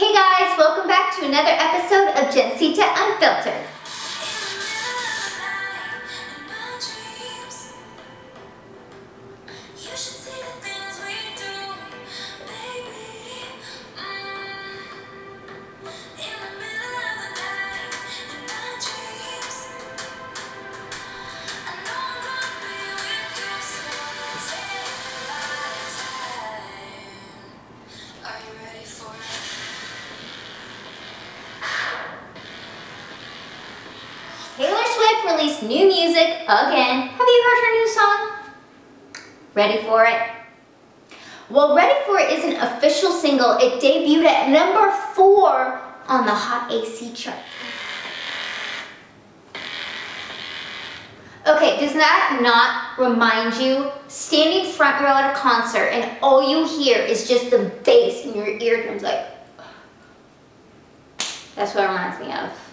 Hey guys, welcome back to another episode of Jensita Unfiltered. Released new music again. Have you heard her new song? Ready for it? Well, Ready for It is an official single. It debuted at number four on the Hot AC chart. Okay, does that not remind you standing front row at a concert and all you hear is just the bass in your eardrums like that's what it reminds me of.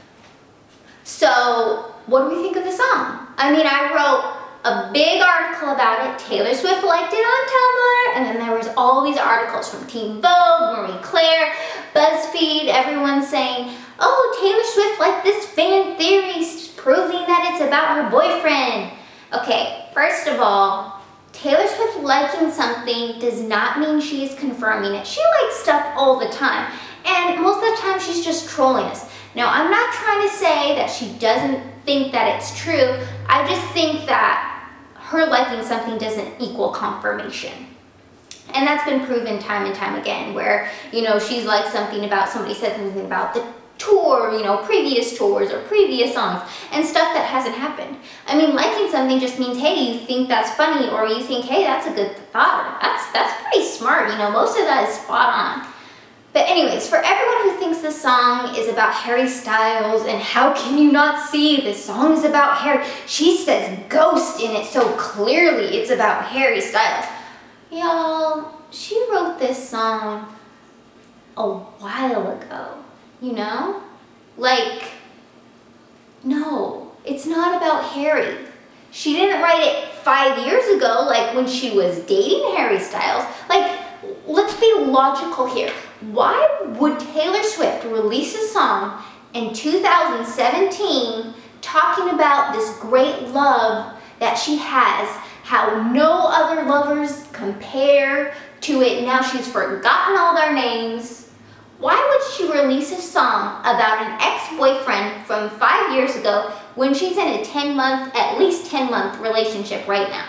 So, what do we think of the song? I mean, I wrote a big article about it. Taylor Swift liked it on Tumblr, and then there was all these articles from Teen Vogue, Marie Claire, BuzzFeed, everyone saying, oh, Taylor Swift liked this fan theory proving that it's about her boyfriend. Okay, first of all, Taylor Swift liking something does not mean she is confirming it. She likes stuff all the time. And most of the time she's just trolling us. Now, I'm not trying to say that she doesn't think that it's true. I just think that her liking something doesn't equal confirmation. And that's been proven time and time again where, you know, she's liked something about, somebody said something about the tour, you know, previous tours or previous songs and stuff that hasn't happened. I mean, liking something just means, hey, you think that's funny or you think, hey, that's a good thought. That's, that's pretty smart. You know, most of that is spot on. But anyways, for everyone who thinks this song is about Harry Styles and how can you not see this song is about Harry, she says ghost in it so clearly it's about Harry Styles. Y'all, she wrote this song a while ago, you know? Like, no, it's not about Harry. She didn't write it five years ago, like when she was dating Harry Styles. Like, let's be logical here. Why would Taylor Swift release a song in 2017 talking about this great love that she has, how no other lovers compare to it, now she's forgotten all their names. Why would she release a song about an ex-boyfriend from five years ago when she's in a 10 month, at least 10 month relationship right now?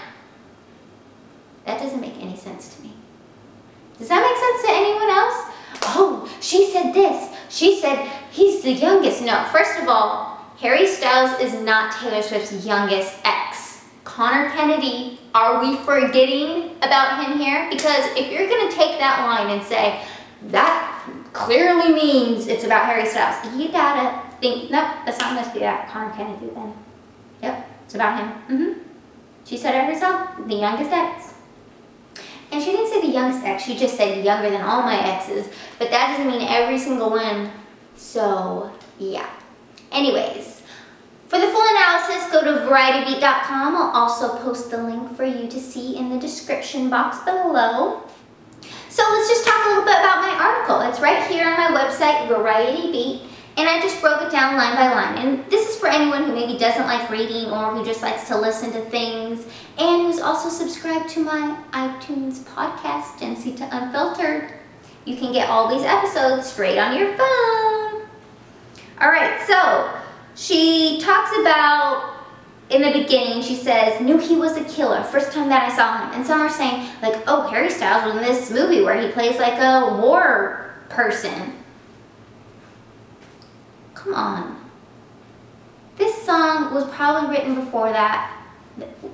That doesn't make any sense to me. Does that make sense to anyone else? Oh, she said this. She said he's the youngest. No, first of all, Harry Styles is not Taylor Swift's youngest ex. Conor Kennedy, are we forgetting about him here? Because if you're going to take that line and say, that clearly means it's about Harry Styles, you gotta think, nope, that's not supposed to be that Conor Kennedy then. Yep, it's about him. Mm-hmm. She said it herself, the youngest ex. And she didn't say the youngest ex, she just said younger than all my exes, but that doesn't mean every single one. So, yeah. Anyways, for the full analysis, go to varietybeat.com. I'll also post the link for you to see in the description box below. So let's just talk a little bit about my article. It's right here on my website, Variety Beat, and I just broke it down line by line. And this is for anyone who maybe doesn't like reading or who just likes to listen to things and who's also subscribed to my iTunes podcast, Jensita Unfiltered. You can get all these episodes straight on your phone. All right, so she talks about in the beginning, she says, knew he was a killer, first time that I saw him. And some are saying, like, oh, Harry Styles was in this movie where he plays like a war person. Come on. This song was probably written before that.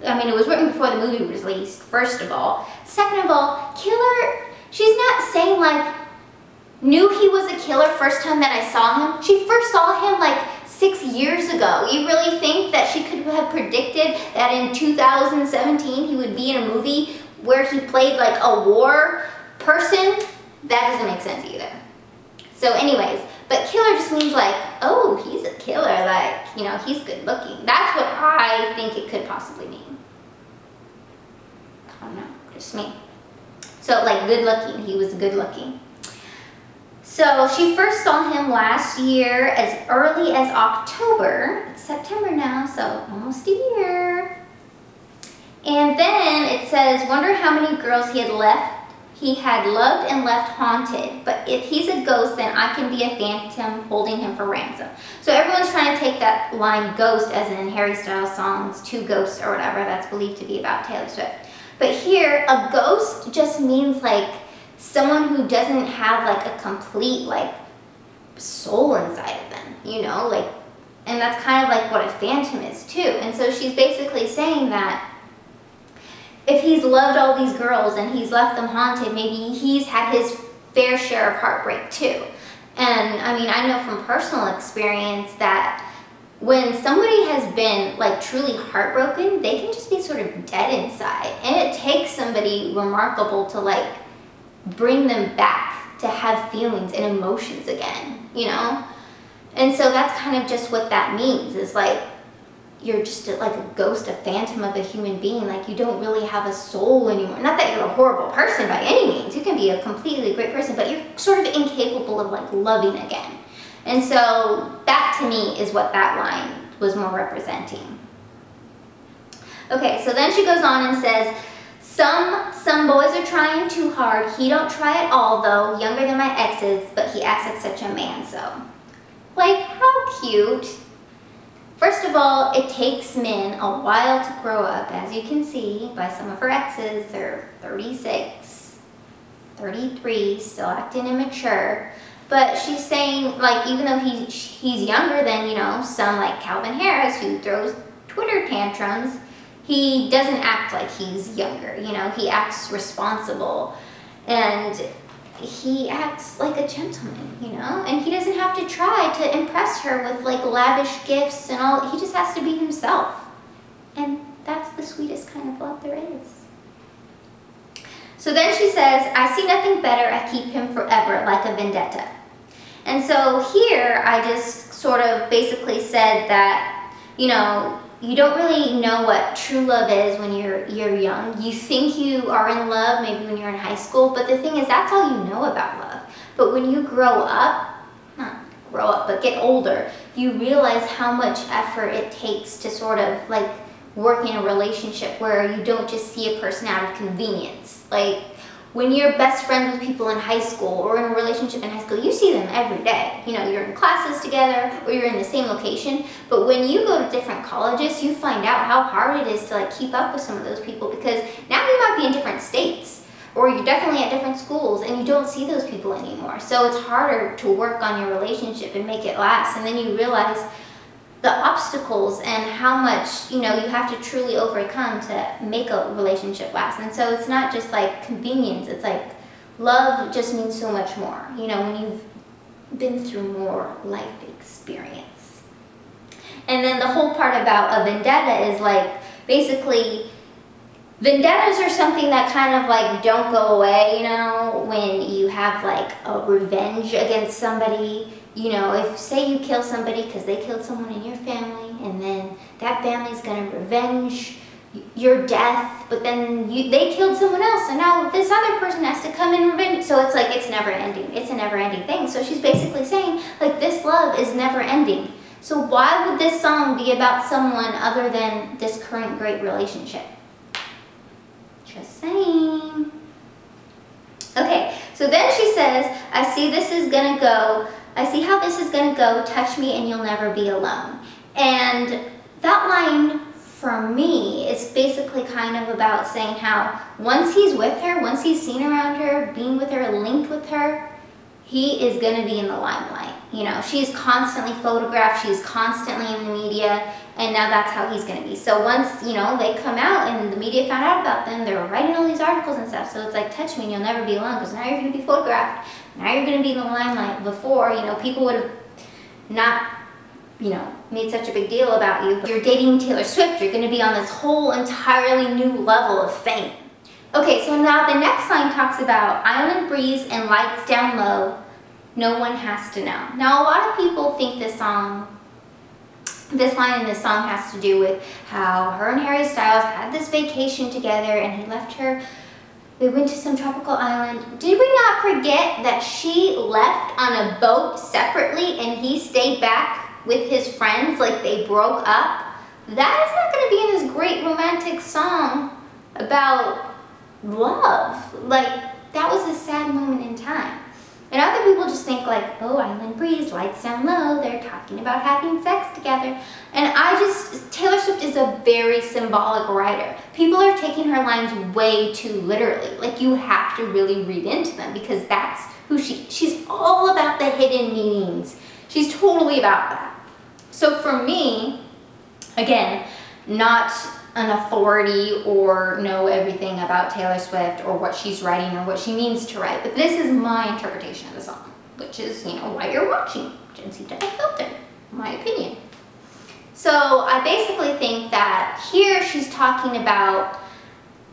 I mean, it was written before the movie was released, first of all. Second of all, killer, she's not saying like, knew he was a killer first time that I saw him. She first saw him like six years ago. You really think that she could have predicted that in 2017 he would be in a movie where he played like a war person? That doesn't make sense either. So anyways, but killer just means like, oh, he's a killer, like, you know, he's good looking. That's what I think it could possibly mean. I don't know, just me. So like good looking, he was good looking. So she first saw him last year as early as October. It's September now, so almost a year. And then it says, wonder how many girls he had left he had loved and left haunted, but if he's a ghost, then I can be a phantom holding him for ransom. So everyone's trying to take that line ghost as in Harry Styles songs, Two Ghosts or whatever that's believed to be about Taylor Swift. But here, a ghost just means like someone who doesn't have like a complete like soul inside of them, you know, like, and that's kind of like what a phantom is too. And so she's basically saying that if he's loved all these girls and he's left them haunted, maybe he's had his fair share of heartbreak too. And I mean, I know from personal experience that when somebody has been like truly heartbroken, they can just be sort of dead inside. And it takes somebody remarkable to like bring them back to have feelings and emotions again, you know? And so that's kind of just what that means is like you're just a, like a ghost, a phantom of a human being. Like you don't really have a soul anymore. Not that you're a horrible person by any means. You can be a completely great person, but you're sort of incapable of like loving again. And so that to me is what that line was more representing. Okay, so then she goes on and says, some some boys are trying too hard. He don't try at all though. Younger than my exes, but he acts like such a man so. Like how cute. First of all, it takes men a while to grow up, as you can see by some of her exes. They're 36, 33, still acting immature. But she's saying, like, even though he, he's younger than, you know, some like Calvin Harris who throws Twitter tantrums, he doesn't act like he's younger. You know, he acts responsible. And he acts like a gentleman, you know? And he doesn't have to try to impress her with like lavish gifts and all. He just has to be himself. And that's the sweetest kind of love there is. So then she says, I see nothing better. I keep him forever like a vendetta. And so here I just sort of basically said that, you know, you don't really know what true love is when you're you're young. You think you are in love maybe when you're in high school, but the thing is that's all you know about love. But when you grow up, not grow up, but get older, you realize how much effort it takes to sort of like work in a relationship where you don't just see a person out of convenience. Like when you're best friends with people in high school or in a relationship in high school, you see them every day. You know, you're in classes together or you're in the same location. But when you go to different colleges, you find out how hard it is to like keep up with some of those people because now you might be in different states or you're definitely at different schools and you don't see those people anymore. So it's harder to work on your relationship and make it last. And then you realize the obstacles and how much you know you have to truly overcome to make a relationship last. And so it's not just like convenience. It's like love just means so much more you know when you've been through more life experience. And then the whole part about a vendetta is like basically vendettas are something that kind of like don't go away you know when you have like a revenge against somebody you know, if say you kill somebody because they killed someone in your family, and then that family's gonna revenge your death, but then you, they killed someone else, and now this other person has to come and revenge. So it's like it's never ending. It's a never ending thing. So she's basically saying like this love is never ending. So why would this song be about someone other than this current great relationship? Just saying. Okay, so then she says, I see this is gonna go I see how this is to go. Touch me and you'll never be alone. And that line for me is basically kind of about saying how once he's with her, once he's seen around her, being with her, linked with her, he is going to be in the limelight. You know, she's constantly photographed, she's constantly in the media, and now that's how he's going to be. So once, you know, they come out and the media found out about them, they were writing all these articles and stuff. So it's like, touch me and you'll never be alone because now you're going to be photographed now you're going to be in the limelight. Before, you know, people would have not, you know, made such a big deal about you. But You're dating Taylor Swift. You're going to be on this whole entirely new level of fame. Okay, so now the next line talks about island breeze and lights down low. No one has to know. Now, a lot of people think this song this line in this song has to do with how her and Harry Styles had this vacation together and he left her They went to some tropical island. Did we not forget that she left on a boat separately and he stayed back with his friends like they broke up? That is not going to be in this great romantic song about love. Like, that was a sad moment in time. Just think like, oh, Island Breeze, lights down low, they're talking about having sex together. And I just, Taylor Swift is a very symbolic writer. People are taking her lines way too literally. Like you have to really read into them because that's who she, she's all about the hidden meanings. She's totally about that. So for me, again, not an authority or know everything about Taylor Swift or what she's writing or what she means to write, but this is my interpretation of the song, which is, you know, why you're watching Gen Z Filter, my opinion. So I basically think that here she's talking about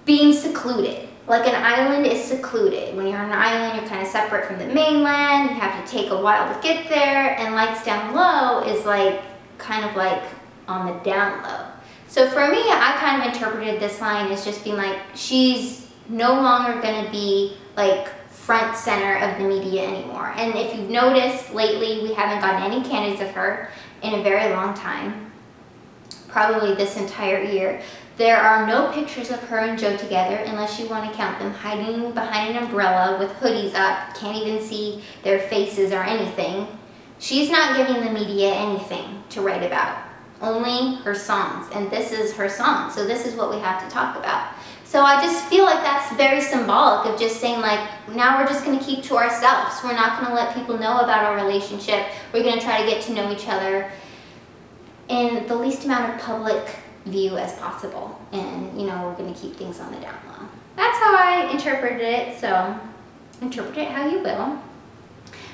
being secluded. Like an island is secluded. When you're on an island, you're kind of separate from the mainland. You have to take a while to get there. And Lights Down Low is like, kind of like on the down low. So for me, I kind of interpreted this line as just being like, she's no longer going to be like front center of the media anymore. And if you've noticed lately, we haven't gotten any candidates of her in a very long time, probably this entire year. There are no pictures of her and Joe together unless you want to count them hiding behind an umbrella with hoodies up, can't even see their faces or anything. She's not giving the media anything to write about only her songs. And this is her song. So this is what we have to talk about. So I just feel like that's very symbolic of just saying like, now we're just to keep to ourselves. We're not to let people know about our relationship. We're to try to get to know each other in the least amount of public view as possible. And, you know, we're to keep things on the down low. That's how I interpreted it. So interpret it how you will.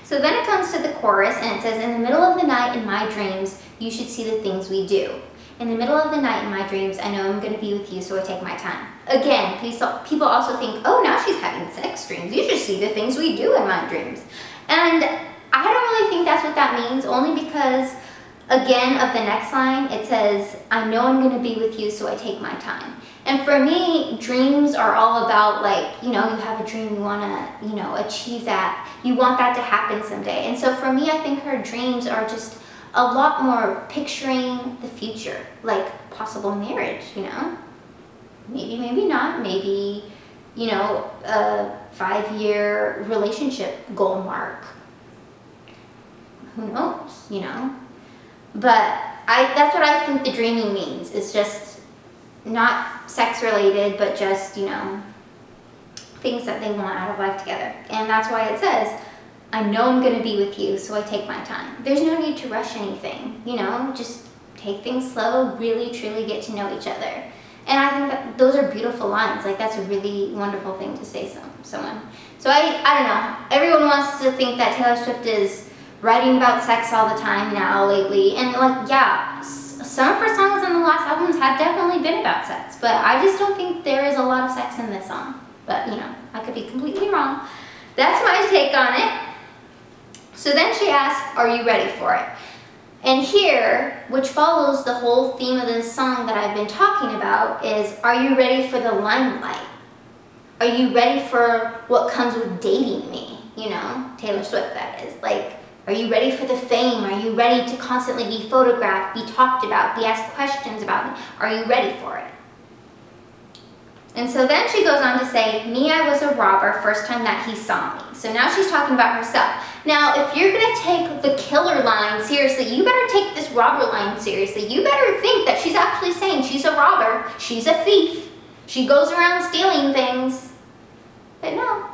So then it comes to the chorus and it says, in the middle of the night in my dreams, you should see the things we do. In the middle of the night in my dreams, I know I'm going to be with you, so I take my time. Again, people also think, oh, now she's having sex dreams. You should see the things we do in my dreams. And I don't really think that's what that means, only because, again, of the next line, it says, I know I'm going to be with you, so I take my time. And for me, dreams are all about like, you know, you have a dream, you want to, you know, achieve that. You want that to happen someday. And so for me, I think her dreams are just a lot more picturing the future, like possible marriage, you know? Maybe, maybe not. Maybe, you know, a five-year relationship goal mark. Who knows, you know? But I, that's what I think the dreaming means. It's just not sex related, but just, you know, things that they want out of life together. And that's why it says, I know I'm going to be with you, so I take my time. There's no need to rush anything, you know, just take things slow, really truly get to know each other. And I think that those are beautiful lines. Like that's a really wonderful thing to say some someone. So I I don't know. Everyone wants to think that Taylor Swift is writing about sex all the time now lately. And like yeah, some of her songs on the last albums have definitely been about sex, but I just don't think there is a lot of sex in this song. But you know, I could be completely wrong. That's my take on it. So then she asks, are you ready for it? And here, which follows the whole theme of this song that I've been talking about, is are you ready for the limelight? Are you ready for what comes with dating me? You know, Taylor Swift that is. Like, are you ready for the fame? Are you ready to constantly be photographed, be talked about, be asked questions about me? Are you ready for it? And so then she goes on to say, me, I was a robber first time that he saw me. So now she's talking about herself. Now, if you're gonna take the killer line seriously, you better take this robber line seriously. You better think that she's actually saying she's a robber, she's a thief, she goes around stealing things. But no,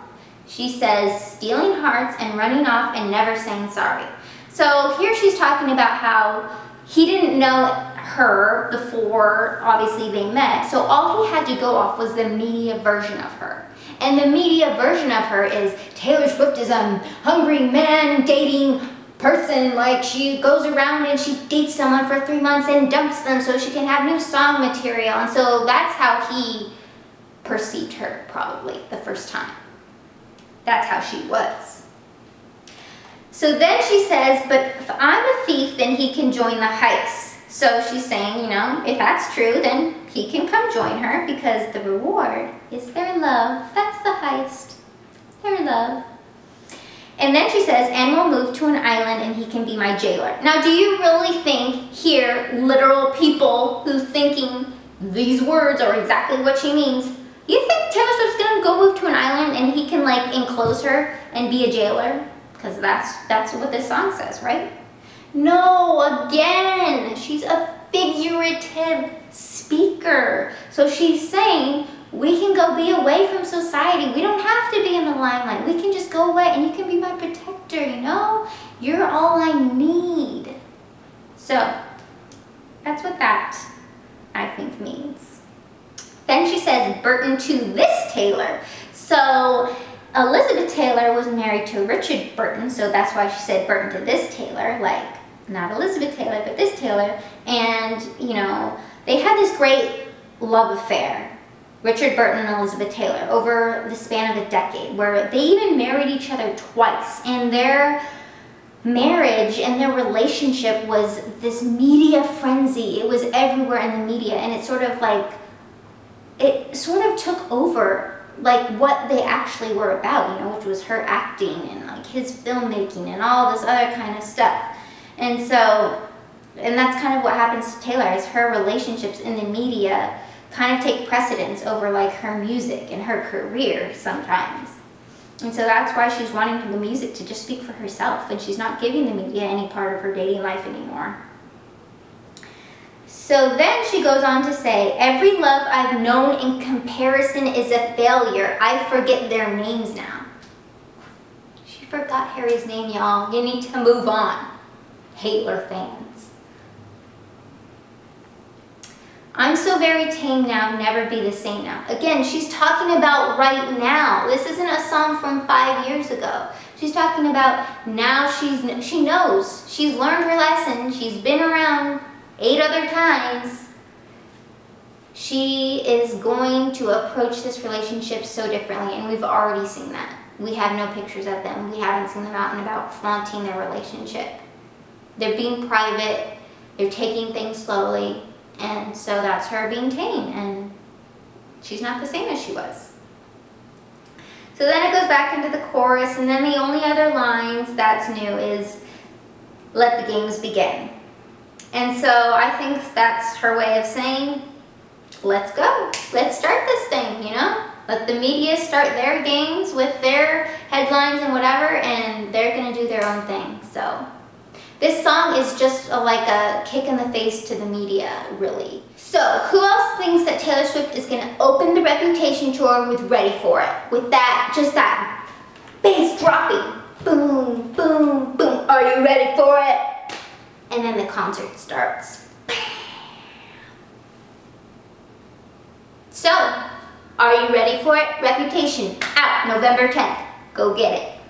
she says stealing hearts and running off and never saying sorry. So here she's talking about how he didn't know her before obviously they met. So all he had to go off was the media version of her. And the media version of her is Taylor Swift is a hungry man dating person. Like she goes around and she dates someone for three months and dumps them so she can have new song material. And so that's how he perceived her probably the first time. That's how she was. So then she says, but if I'm a thief, then he can join the heist. So she's saying, you know, if that's true, then he can come join her because the reward is their love. That's the heist. Their love. And then she says, and we'll move to an island and he can be my jailer. Now, do you really think here, literal people who thinking these words are exactly what she means, you think Taylor Swift's gonna go move to an island and he can like enclose her and be a jailer? Because that's that's what this song says, right? No, again, she's a figurative speaker. So she's saying we can go be away from society. We don't have to be in the limelight. We can just go away and you can be my protector, you know? You're all I need. So that's what that I think means. Then she says Burton to this Taylor. So Elizabeth Taylor was married to Richard Burton, so that's why she said Burton to this Taylor, like not Elizabeth Taylor, but this Taylor. And, you know, they had this great love affair, Richard Burton and Elizabeth Taylor, over the span of a decade, where they even married each other twice. And their marriage and their relationship was this media frenzy. It was everywhere in the media, and it sort of like, it sort of took over like what they actually were about, you know, which was her acting and like his filmmaking and all this other kind of stuff. And so, and that's kind of what happens to Taylor is her relationships in the media kind of take precedence over like her music and her career sometimes. And so that's why she's wanting the music to just speak for herself and she's not giving the media any part of her dating life anymore. So then she goes on to say, every love I've known in comparison is a failure. I forget their names now. She forgot Harry's name, y'all. You need to move on. Hitler fans. I'm so very tame now, never be the same now. Again, she's talking about right now. This isn't a song from five years ago. She's talking about now she's she knows. She's learned her lesson. She's been around eight other times. She is going to approach this relationship so differently, and we've already seen that. We have no pictures of them. We haven't seen them out and about flaunting their relationship. They're being private, they're taking things slowly, and so that's her being tame, and she's not the same as she was. So then it goes back into the chorus, and then the only other lines that's new is, let the games begin. And so I think that's her way of saying, let's go. Let's start this thing, you know? Let the media start their games with their headlines and whatever, and they're to do their own thing. So this song is just a, like a kick in the face to the media, really. So, who else thinks that Taylor Swift is gonna open the Reputation tour with Ready For It? With that, just that bass dropping. Boom, boom, boom. Are you ready for it? And then the concert starts. So, are you ready for it? Reputation out November 10th. Go get it.